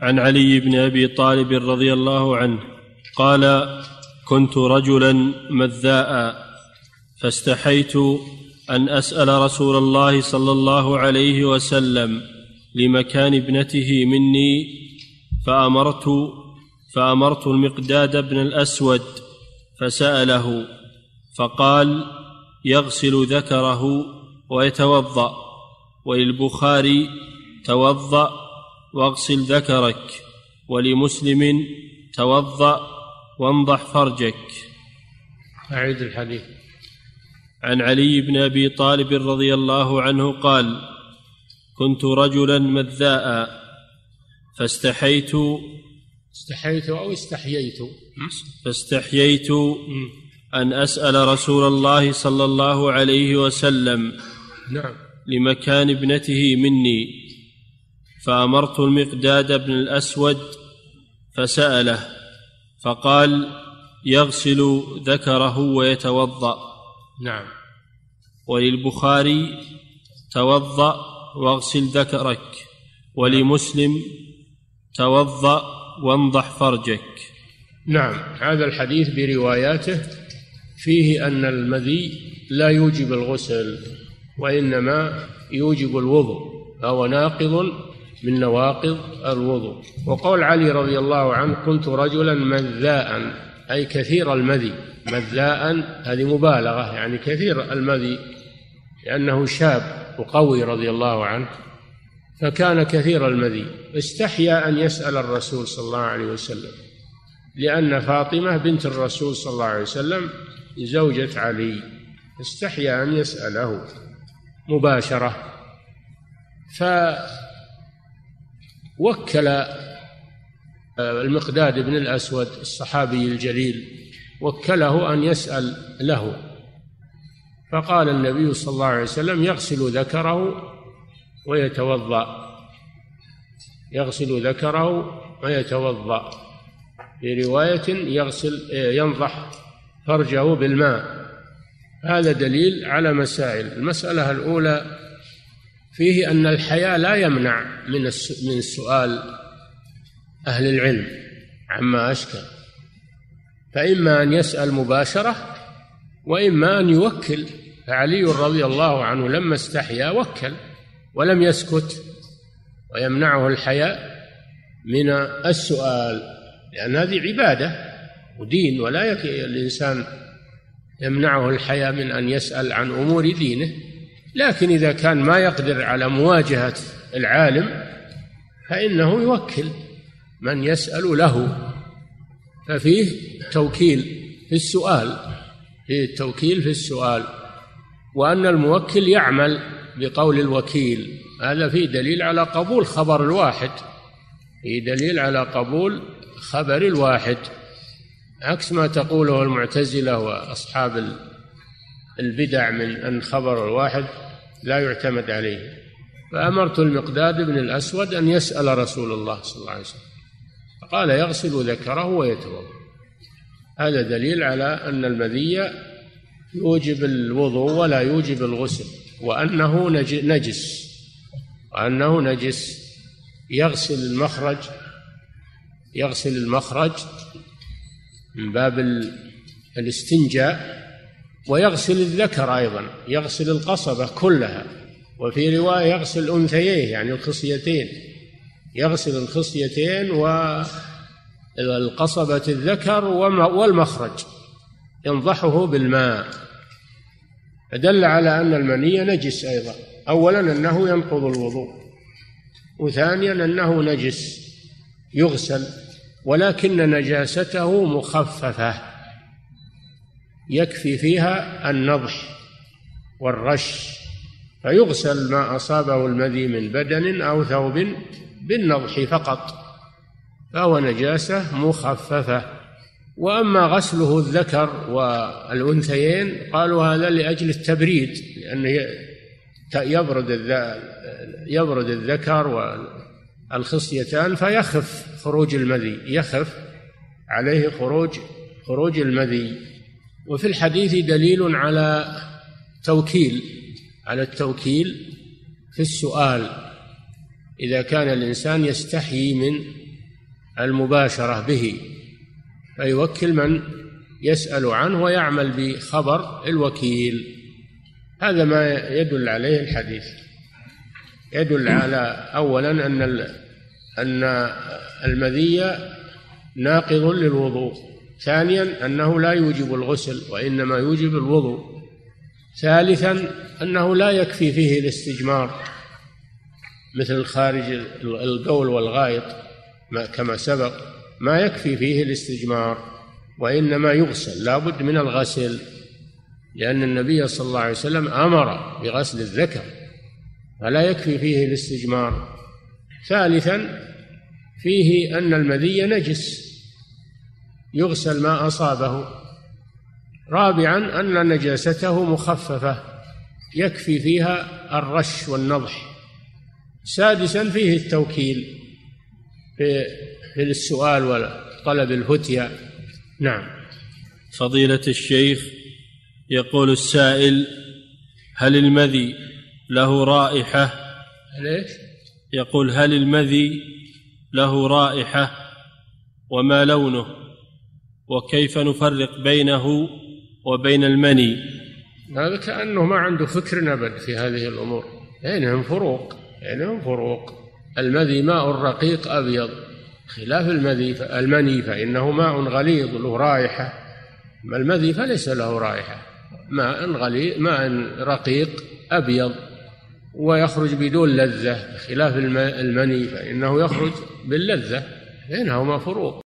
عن علي بن أبي طالب رضي الله عنه قال كنت رجلا مذاء فاستحيت أن أسأل رسول الله صلى الله عليه وسلم لمكان ابنته مني فأمرت فأمرت المقداد بن الأسود فسأله فقال يغسل ذكره ويتوضأ وللبخاري توضأ واغسل ذكرك ولمسلم توضأ وانضح فرجك. أعيد الحديث. عن علي بن أبي طالب رضي الله عنه قال كنت رجلا مذاء فاستحيت. استحيت أو استحييت؟ فاستحييت أن أسأل رسول الله صلى الله عليه وسلم نعم. لمكان ابنته مني. فأمرت المقداد بن الأسود فسأله فقال يغسل ذكره ويتوضأ. نعم. وللبخاري توضأ واغسل ذكرك. ولمسلم توضأ وانضح فرجك. نعم. هذا الحديث برواياته فيه أن المذي لا يوجب الغسل وإنما يوجب الوضوء فهو ناقض من نواقض الوضوء. وقول علي رضي الله عنه كنت رجلا مذاء. أي كثير المذي. مذاء هذه مبالغة يعني كثير المذي لأنه شاب وقوي رضي الله عنه فكان كثير المذي. استحيا أن يسأل الرسول صلى الله عليه وسلم لأن فاطمة بنت الرسول صلى الله عليه وسلم زوجة علي. استحيا أن يسأله مباشرة. فوكل المقداد بن الأسود الصحابي الجليل وكله أن يسأل له. فقال النبي صلى الله عليه وسلم يغسل ذكره ويتوضأ. يغسل ذكره ويتوضأ. في رواية يغسل ينضح فرجه بالماء. هذا دليل على مسائل. المسألة الأولى فيه أن الحياء لا يمنع من من سؤال أهل العلم عما أشكل. فإما أن يسأل مباشرة وإما أن يوكل. فعلي رضي الله عنه لما استحيا وكل ولم يسكت ويمنعه الحياء من السؤال. لأن هذه عبادة ودين ولا الإنسان يمنعه الحياء من أن يسأل عن أمور دينه. لكن إذا كان ما يقدر على مواجهة العالم فإنه يوكل من يسأل له. ففيه توكيل في السؤال فيه التوكيل في السؤال. وأن الموكل يعمل بقول الوكيل. هذا فيه دليل على قبول خبر الواحد. فيه دليل على قبول خبر الواحد. عكس ما تقوله المعتزلة وأصحاب البدع من أن خبر الواحد. لا يعتمد عليه. فأمرت المقداد بن الأسود أن يسأل رسول الله صلى الله عليه وسلم. فقال يغسل ذكره ويتوضأ. هذا دليل على أن المذي يوجب الوضوء ولا يوجب الغسل وأنه نجس. وأنه نجس. يغسل المخرج يغسل المخرج من باب الاستنجاء. ويغسل الذكر أيضا يغسل القصبة كلها وفي رواية يغسل أنثييه يعني الخصيتين يغسل الخصيتين والقصبة الذكر والمخرج ينضحه بالماء. فدل على أن المني نجس أيضا. أولا أنه ينقض الوضوء وثانيا أنه نجس يغسل ولكن نجاسته مخففة. يكفي فيها النضح والرش فيغسل ما أصابه المذي من بدن أو ثوب بالنضح فقط فهو نجاسة مخففة. وأما غسله الذكر والأنثيين قالوا هذا لأجل التبريد لأنه يبرد يبرد الذكر الخصيتان فيخف خروج المذي يخف عليه خروج خروج المذي. وفي الحديث دليل على توكيل على التوكيل في السؤال إذا كان الإنسان يستحيي من المباشرة به فيوكل من يسأل عنه ويعمل بخبر الوكيل. هذا ما يدل عليه الحديث. يدل على أولا أن أن المذي ناقض للوضوء. ثانيا أنه لا يوجب الغسل وإنما يوجب الوضوء. ثالثا أنه لا يكفي فيه الاستجمار مثل خارج القول والغائط كما سبق ما يكفي فيه الاستجمار وإنما يغسل لا بد من الغسل لأن النبي صلى الله عليه وسلم أمر بغسل الذكر فلا يكفي فيه الاستجمار. ثالثا فيه أن المذي نجس. يغسل ما أصابه. رابعا أن نجاسته مخففة يكفي فيها الرش والنضح. سادسا فيه التوكيل في السؤال وطلب الفتيا نعم. فضيلة الشيخ يقول السائل هل المذي له رائحة؟ ليش يقول هل المذي له رائحة؟ وما لونه؟ وكيف نفرق بينه وبين المني. هذا كأنه ما عنده فكر أبد في هذه الأمور. بينهم فروق بينهم فروق. المذي ماء رقيق أبيض. خلاف المذي المني فإنه ماء غليظ له رائحة. أما المذي فليس له رائحة. ماء غليظ ماء رقيق أبيض. ويخرج بدون لذة. خلاف المني فإنه يخرج باللذة. بينهما فروق.